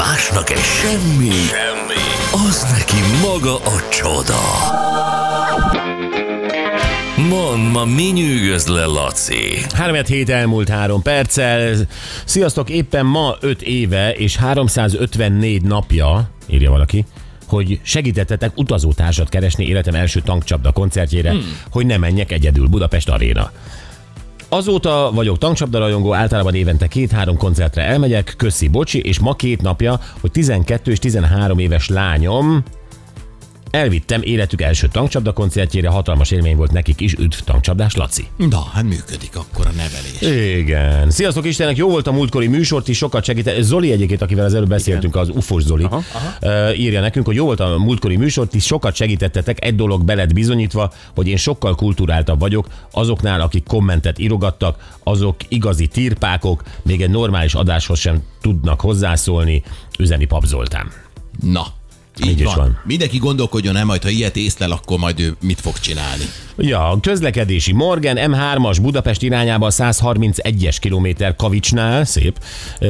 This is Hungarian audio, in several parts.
Másnak egy semmi, semmi, az neki maga a csoda. Mond, ma mi nyűgöz le, Laci? 3 hét elmúlt három perccel. Sziasztok, éppen ma 5 éve és 354 napja, írja valaki, hogy segítettetek utazótársat keresni életem első tankcsapda koncertjére, hmm. hogy ne menjek egyedül Budapest Aréna. Azóta vagyok tankcsapdarajongó, általában évente két-három koncertre elmegyek, köszi, bocsi, és ma két napja, hogy 12 és 13 éves lányom Elvittem életük első tankcsapda koncertjére, hatalmas élmény volt nekik is, üdv tankcsapdás Laci. Na, hát működik akkor a nevelés. Igen. Sziasztok Istenek, jó volt a múltkori műsort is, sokat segített. Zoli egyébként, akivel az előbb beszéltünk, az ufos Zoli, aha, aha. írja nekünk, hogy jó volt a múltkori műsort is, sokat segítettetek, egy dolog beled bizonyítva, hogy én sokkal kulturáltabb vagyok, azoknál, akik kommentet írogattak, azok igazi tirpákok, még egy normális adáshoz sem tudnak hozzászólni, üzeni Pap Zoltán. Na, így, Így van. van. Mindenki gondolkodjon el majd, ha ilyet észlel, akkor majd ő mit fog csinálni. Ja, közlekedési Morgan M3-as Budapest irányába 131-es kilométer Kavicsnál, szép.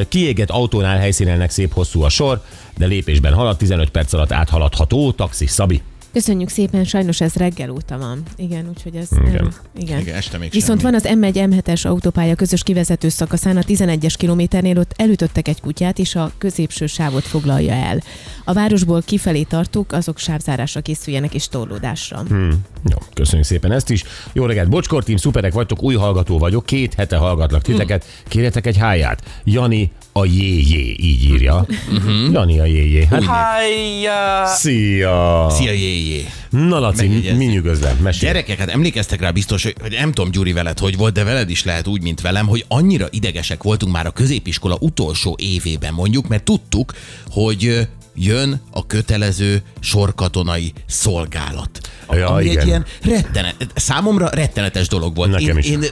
Kiégett autónál helyszínelnek szép hosszú a sor, de lépésben halad, 15 perc alatt áthaladható, taxi Szabi. Köszönjük szépen, sajnos ez reggel óta van. Igen, úgyhogy ez... Igen. Nem, igen. igen este még Viszont semmi. van az M1 M7-es autópálya közös kivezető szakaszán a 11-es kilométernél ott elütöttek egy kutyát, és a középső sávot foglalja el. A városból kifelé tartók, azok sávzárásra készüljenek és torlódásra. Hmm. Jó, köszönjük szépen ezt is. Jó reggelt, Bocskor team, szuperek vagytok, új hallgató vagyok, két hete hallgatlak titeket, kérjetek egy háját. Jani a jéjé, így írja. Uh-huh. Jani a jéjé. Hát, Hájja! szia! Szia, jéjé! Na Laci, mi, Megjegyezzük. mi nyugodj Mesélj. Gyerekek, hát emlékeztek rá biztos, hogy nem tudom, Gyuri, veled hogy volt, de veled is lehet úgy, mint velem, hogy annyira idegesek voltunk már a középiskola utolsó évében mondjuk, mert tudtuk, hogy jön a kötelező sorkatonai szolgálat. Ja, ami igen. egy ilyen rettenet, számomra rettenetes dolog volt. Nekem én, is. én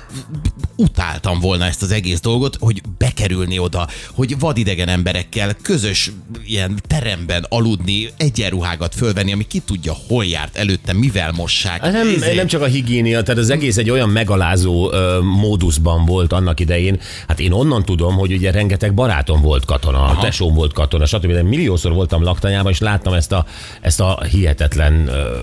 utáltam volna ezt az egész dolgot, hogy bekerülni oda, hogy vadidegen emberekkel közös ilyen teremben aludni, egyenruhágat fölvenni, ami ki tudja, hol járt előtte, mivel mossák. Hát Nem, Izé- nem csak a higiénia, tehát az egész egy olyan megalázó ö, módusban volt annak idején. Hát én onnan tudom, hogy ugye rengeteg barátom volt katona, Aha. tesóm volt katona, stb. De milliószor voltam laktanyában, és láttam ezt a, ezt a hihetetlen ö,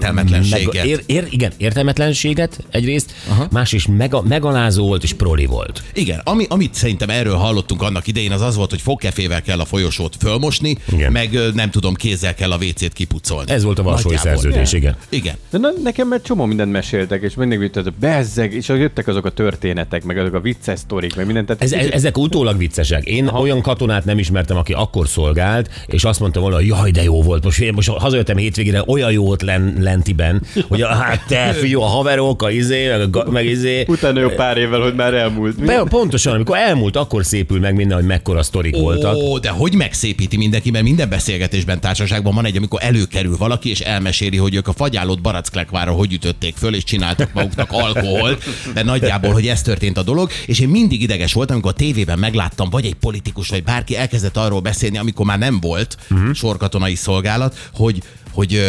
Értelmetlenséget. ér, ér, igen, értelmetlenséget egyrészt, Aha. más is mega, megalázó volt és proli volt. Igen, ami, amit szerintem erről hallottunk annak idején, az az volt, hogy fogkefével kell a folyosót fölmosni, Igen. meg nem tudom, kézzel kell a WC-t kipucolni. Ez volt a Nagyjából. szerződés, igen. Igen. De na, nekem egy csomó mindent meséltek, és mindig ez a bezzeg, és jöttek azok a történetek, meg azok a vicces sztorik, meg mindent. Tehát Ez, kicsit- ezek utólag viccesek. Én Aha. olyan katonát nem ismertem, aki akkor szolgált, és azt mondta volna, hogy jaj, de jó volt. Most, most hazajöttem hétvégére, olyan jó volt len, lentiben, hogy a, hát te fiú, a haverok, a izé, meg, a, meg izé. Utána jó pár évvel, hogy már elmúlt. Be, pontosan, amikor elmúlt, akkor szépül meg minden, hogy mekkora sztorik voltak. Ó, de hogy megszépíti mindenki, mert minden beszélgetésben, társaságban van egy, amikor előkerül valaki, és elmeséli, hogy ők a fagyálott barackklekvára hogy ütötték föl, és csináltak maguknak alkoholt, de nagyjából, hogy ez történt a dolog, és én mindig ideges voltam, amikor a tévében megláttam, vagy egy politikus, vagy bárki elkezdett arról beszélni, amikor már nem volt uh-huh. sorkatonai szolgálat, hogy, hogy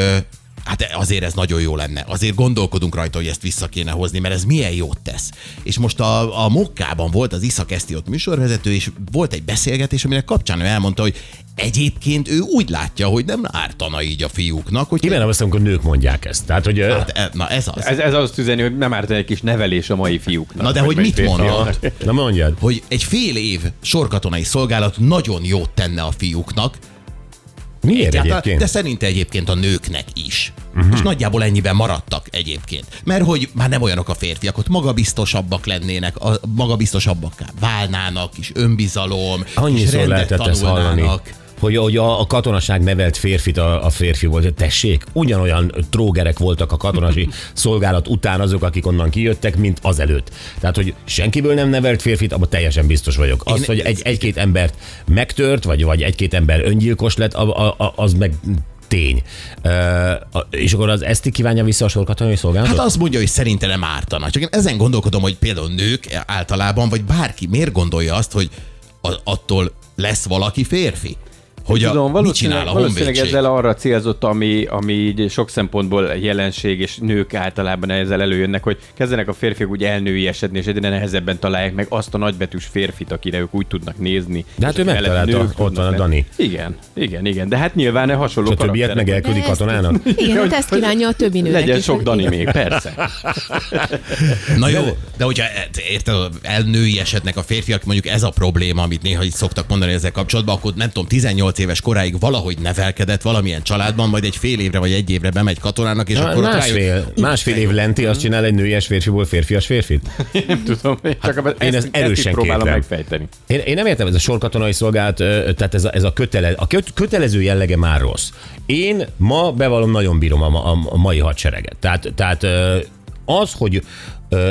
Hát azért ez nagyon jó lenne. Azért gondolkodunk rajta, hogy ezt vissza kéne hozni, mert ez milyen jót tesz. És most a, a Mokkában volt az Iszak Eszti ott műsorvezető, és volt egy beszélgetés, aminek kapcsán ő elmondta, hogy egyébként ő úgy látja, hogy nem ártana így a fiúknak, hogy Kimenem azt, amikor nők mondják ezt. Tehát, hogy hát, e- na ez az. Ez, ez azt üzeni, hogy nem árt egy kis nevelés a mai fiúknak. Na de hogy mit mondott? na mondjad. Hogy egy fél év sorkatonai szolgálat nagyon jót tenne a fiúknak, Miért Egyáltalán, egyébként? De szerinte egyébként a nőknek is. Uh-huh. És nagyjából ennyiben maradtak egyébként. Mert hogy már nem olyanok a férfiak, ott magabiztosabbak lennének, a, magabiztosabbakká válnának, kis önbizalom, Annyiszor rendet lehetett ezt hallani. Hogy, hogy a, a katonaság nevelt férfit a, a férfi volt. Tessék, ugyanolyan trógerek voltak a katonasi szolgálat után azok, akik onnan kijöttek, mint azelőtt. Tehát, hogy senkiből nem nevelt férfit, abban teljesen biztos vagyok. Az, Én- hogy egy, egy-két embert megtört, vagy, vagy egy-két ember öngyilkos lett, a, a, az meg tény. Uh, és akkor az Eszti kívánja vissza a sorkatonai szolgálatot? Hát azt mondja, hogy szerinte nem ártana. Csak én ezen gondolkodom, hogy például nők általában, vagy bárki miért gondolja azt, hogy attól lesz valaki férfi? Hogy a, Tudom, mit valószínűleg, csinál a valószínűleg ezzel arra célzott, ami, ami így sok szempontból jelenség, és nők általában ezzel előjönnek, hogy kezdenek a férfiak úgy elnőiesedni, és egyre nehezebben találják meg azt a nagybetűs férfit, akire ők úgy tudnak nézni. De hát ő megtalálta, ott van a lenni. Dani. Igen, igen, igen. De hát nyilván ne hasonló a többiet meg karakterek. elküldik De ezt- katonának? Igen, hát ezt kívánja a többi nőnek Legyen is, sok Dani még, persze. Na jó, de hogyha érted, elnői esetnek a férfiak, mondjuk ez a probléma, amit néha így szoktak mondani ezzel kapcsolatban, akkor nem tudom, 18 éves koráig valahogy nevelkedett valamilyen családban, majd egy fél évre vagy egy évre bemegy katonának, és Na, akkor ott másfél, rájön- másfél év lenti, azt csinál egy nőies férfiból férfias férfit? Nem tudom, csak hát, én ezt, ezt erősen ezt próbálom megfejteni. Én, én nem értem, ez a sorkatonai szolgálat, ö, tehát ez a, ez a, kötele, a köt, kötelező jellege már rossz. Én ma bevallom, nagyon bírom a, a, a mai hadsereget. Tehát, tehát az, hogy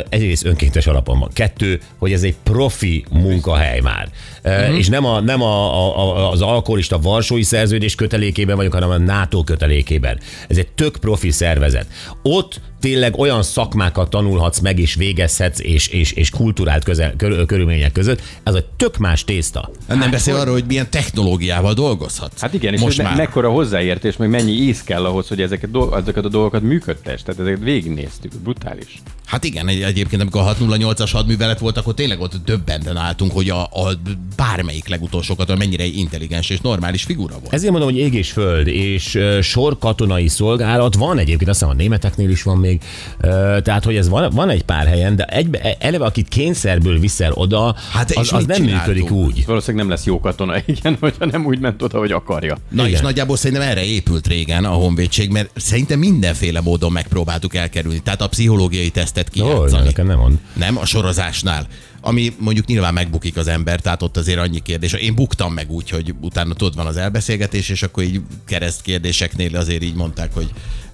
egyrészt önkéntes alapon van. Kettő, hogy ez egy profi munkahely már. Uh-huh. És nem, a, nem a, a, a, az alkoholista Varsói szerződés kötelékében vagyunk, hanem a NATO kötelékében. Ez egy tök profi szervezet. Ott tényleg olyan szakmákat tanulhatsz meg és végezhetsz, és, és, és kulturált közel, kör, körülmények között. Ez egy tök más tészta. Nem beszél arról, hogy milyen technológiával dolgozhatsz. Hát igen, és most hogy már. me- mekkora hozzáértés, meg mennyi ész kell ahhoz, hogy ezeket, ezeket a dolgokat működtess. Tehát ezeket végignéztük, brutális. Hát igen, egy- egyébként amikor a 608-as hadművelet volt, akkor tényleg ott döbbenten álltunk, hogy a, a bármelyik legutolsó katona mennyire intelligens és normális figura volt. Ezért mondom, hogy ég és föld, és uh, sor katonai szolgálat van egyébként, azt hiszem a németeknél is van még, uh, tehát hogy ez van, van egy pár helyen, de egybe, eleve akit kényszerből viszel oda, Hát az, az nem csináltunk? működik úgy. Valószínűleg nem lesz jó katona, igen, hogyha nem úgy ment oda, hogy akarja. Na Igen. és nagyjából szerintem erre épült régen a honvédség, mert szerintem mindenféle módon megpróbáltuk elkerülni. Tehát a pszichológiai tesztet Jó, kijátszani. nekem nem mond. Nem, a sorozásnál. Ami mondjuk nyilván megbukik az ember, tehát ott azért annyi kérdés. Én buktam meg úgy, hogy utána tudod, van az elbeszélgetés, és akkor így kereszt kérdéseknél azért így mondták, hogy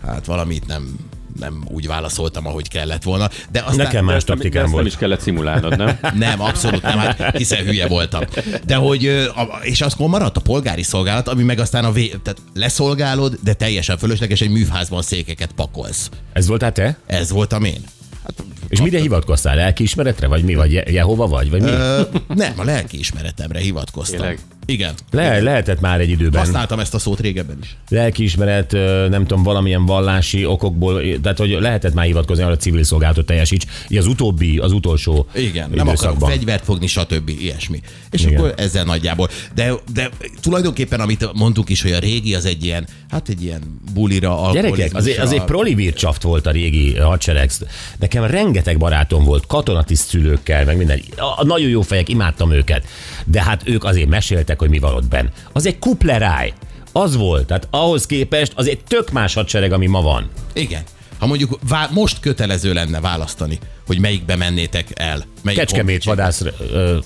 hát valamit nem, nem úgy válaszoltam, ahogy kellett volna. De aztán, Nekem más taktikám ezt nem volt. is kellett szimulálnod, nem? nem, abszolút nem, hát hiszen hülye voltam. De hogy, és akkor maradt a polgári szolgálat, ami meg aztán a vé, tehát leszolgálod, de teljesen fölösleges, egy műházban székeket pakolsz. Ez voltál te? Ez voltam én. És mire hivatkoztál? Lelkiismeretre? Vagy mi? Vagy Je- Jehova vagy? Vagy mi? Ö, nem, a lelkiismeretemre hivatkoztam. Tényleg? Igen. Le, lehetett már egy időben. Használtam ezt a szót régebben is. lelkiismeret, nem tudom, valamilyen vallási okokból, tehát hogy lehetett már hivatkozni arra, hogy a civil szolgálatot teljesíts. Így az utóbbi, az utolsó Igen, nem akarok fegyvert fogni, stb. ilyesmi. És Igen. akkor ezzel nagyjából. De, de tulajdonképpen, amit mondtuk is, hogy a régi az egy ilyen, hát egy ilyen bulira, Gyerekek, az, egy- az egy prolivírcsaft volt a régi hadsereg. Nekem rengeteg barátom volt, katonatiszt szülőkkel, meg minden. A, nagyon jó fejek, imádtam őket. De hát ők azért meséltek, hogy mi van ott benn. Az egy kupleráj. Az volt. Tehát ahhoz képest az egy tök más hadsereg, ami ma van. Igen. Ha mondjuk vá- most kötelező lenne választani, hogy melyikbe mennétek el. Melyik Kecskemét vadász, ö,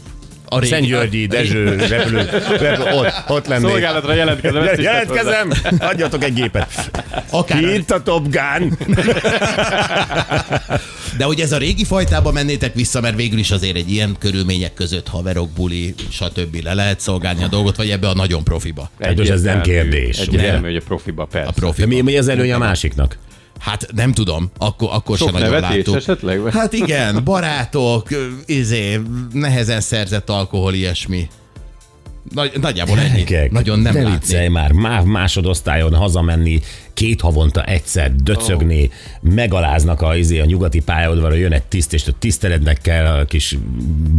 A régi- Szent Györgyi, Dezső, repülő, repülő ott, ott lennék. Szolgálatra jelentkezem. ezt. Jelentkezem, adjatok egy gépet. Akár, Itt a Top Gun. de hogy ez a régi fajtába mennétek vissza, mert végül is azért egy ilyen körülmények között haverok, buli, stb. le lehet szolgálni a dolgot, vagy ebbe a nagyon profiba. Hát ez nem kérdés, Egyértelmű, hogy a profiba, persze. A De profiba. mi, mi az előnye a másiknak? Hát nem tudom, akkor, akkor Sok se nagyon láttuk. esetleg? Hát igen, barátok, izé, nehezen szerzett alkohol, ilyesmi. Nagy, nagyjából ennyi. Gyerekek, Nagyon nem ne látni. viccelj már, má, másodosztályon hazamenni, két havonta egyszer döcögni, oh. megaláznak a, izé, a nyugati pályaudvarra, jön egy tiszt, és tisztelednek kell a kis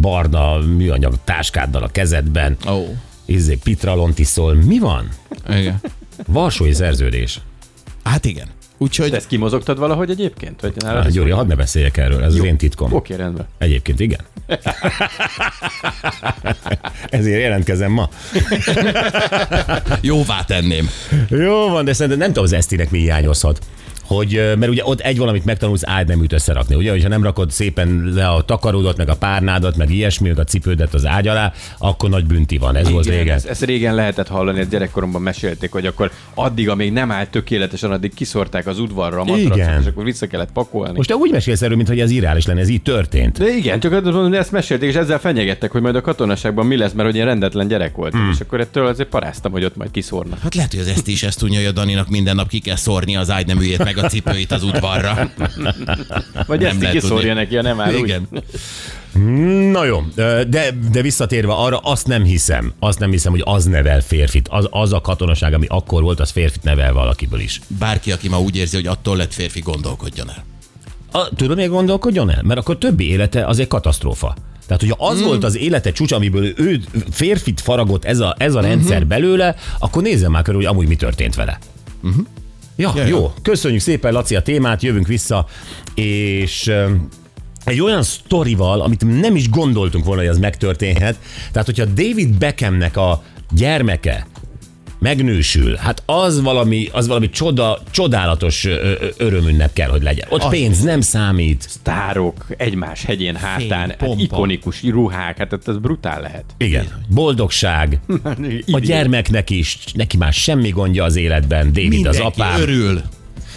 barna műanyag táskáddal a kezedben. Ó, Izé, pitralont iszol. Mi van? igen. Varsói szerződés. Hát igen. Úgyhogy De ezt kimozogtad valahogy egyébként? Vagy ez Gyuri, hadd ne beszéljek erről, ez az én titkom. Oké, rendben. Egyébként igen. Ezért jelentkezem ma. jóvá tenném. Jó van, de szerintem nem tudom, az Esztinek mi hiányozhat. Hogy, mert ugye ott egy valamit megtanulsz, ágy nem üt összerakni. Ugye, hogyha nem rakod szépen le a takaródat, meg a párnádat, meg ilyesmi, meg a cipődet az ágy alá, akkor nagy bünti van. Ez volt Igen, régen. Ezt, ezt régen lehetett hallani, ezt gyerekkoromban mesélték, hogy akkor addig, amíg nem állt tökéletesen, addig kiszorták az udvarra a matracot, Igen. és akkor vissza kellett pakolni. Most te úgy mesélsz erről, mintha ez irreális lenne, ez így történt. De igen, csak azt mondom, hogy ezt mesélték, és ezzel fenyegettek, hogy majd a katonaságban mi lesz, mert hogy én rendetlen gyerek voltam, Hmm. és akkor ettől azért paráztam, hogy ott majd kiszórnak. Hát lehet, hogy az ezt is ezt tudja, hogy a Daninak minden nap ki kell szórni az ágyneműjét, meg a cipőit az udvarra. Vagy Nem ezt kiszórja neki, ha nem áll úgy. Igen. Na jó, de, de visszatérve arra, azt nem hiszem. Azt nem hiszem, hogy az nevel férfit. Az, az a katonaság, ami akkor volt, az férfit nevel valakiből is. Bárki, aki ma úgy érzi, hogy attól lett férfi, gondolkodjon el. A, tudod, miért gondolkodjon el? Mert akkor többi élete az egy katasztrófa. Tehát, hogyha az mm. volt az élete csúcs, amiből ő férfit faragott ez a, ez a rendszer belőle, akkor nézzem már körül, hogy amúgy mi történt vele. Uh-huh. Ja, Ja, jó. Köszönjük szépen, Laci, a témát, jövünk vissza, és egy olyan sztorival, amit nem is gondoltunk volna, hogy az megtörténhet. Tehát, hogyha David Beckhamnek a gyermeke megnősül, hát az valami, az valami csoda, csodálatos örömünnep kell, hogy legyen. Ott Az. pénz nem számít. Sztárok egymás hegyén hátán, hát pompa. ikonikus ruhák, hát ez brutál lehet. Igen. Boldogság. A gyermeknek is, neki már semmi gondja az életben. David Mindenki az apám. örül.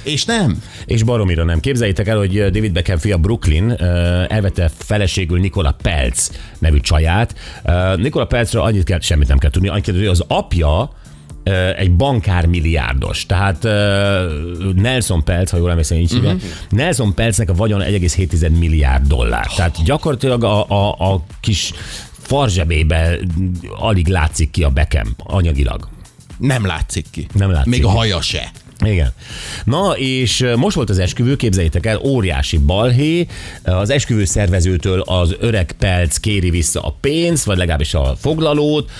És nem. És baromira nem. Képzeljétek el, hogy David Beckham fia Brooklyn elvette feleségül Nikola Pelc nevű csaját. Nikola Pelcről annyit kell, semmit nem kell tudni, annyit kell tudni, hogy az apja egy bankár milliárdos. Tehát Nelson Pelc, ha jól emlékszem, így hívják, Nelson Pelcnek a vagyon 1,7 milliárd dollár. Tehát gyakorlatilag a, a, a kis farzsebébe alig látszik ki a Beckham anyagilag. Nem látszik ki. Nem látszik. Még a haja se. Igen. Na, és most volt az esküvő, képzeljétek el, óriási balhé. Az esküvő szervezőtől az öreg pelc kéri vissza a pénzt, vagy legalábbis a foglalót.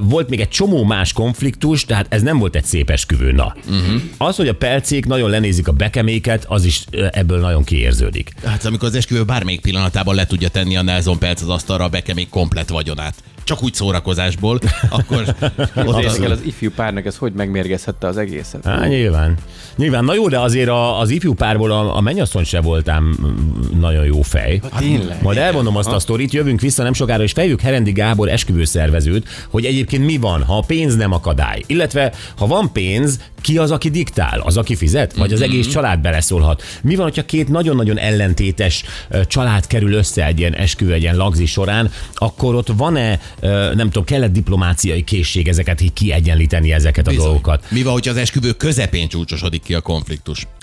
Volt még egy csomó más konfliktus, tehát ez nem volt egy szép esküvő. Na. Uh-huh. Az, hogy a pelcék nagyon lenézik a bekeméket, az is ebből nagyon kiérződik. Hát amikor az esküvő bármelyik pillanatában le tudja tenni a Nelson Pelc az asztalra, beke még komplet vagyonát. Csak úgy szórakozásból, akkor Azért kell az ifjú párnak ez hogy megmérgezhette az egészet. Á, nyilván. Nyilván. Na jó, de azért a, az ifjú párból a, a mennyasszony se voltám mm, nagyon jó fej. Tényleg? Majd elmondom azt a sztorit, jövünk vissza nem sokára, és feljük Herendi Gábor esküvőszervezőt, hogy egyébként mi van, ha a pénz nem akadály. Illetve, ha van pénz, ki az, aki diktál? Az, aki fizet? Vagy az egész család beleszólhat? Mi van, hogyha két nagyon-nagyon ellentétes család kerül össze egy ilyen esküvő, egy ilyen lagzi során, akkor ott van-e, nem tudom, kellett diplomáciai készség ezeket, így kiegyenlíteni ezeket a Bizony. dolgokat? Mi van, hogyha az esküvő közepén csúcsosodik ki a konfliktus?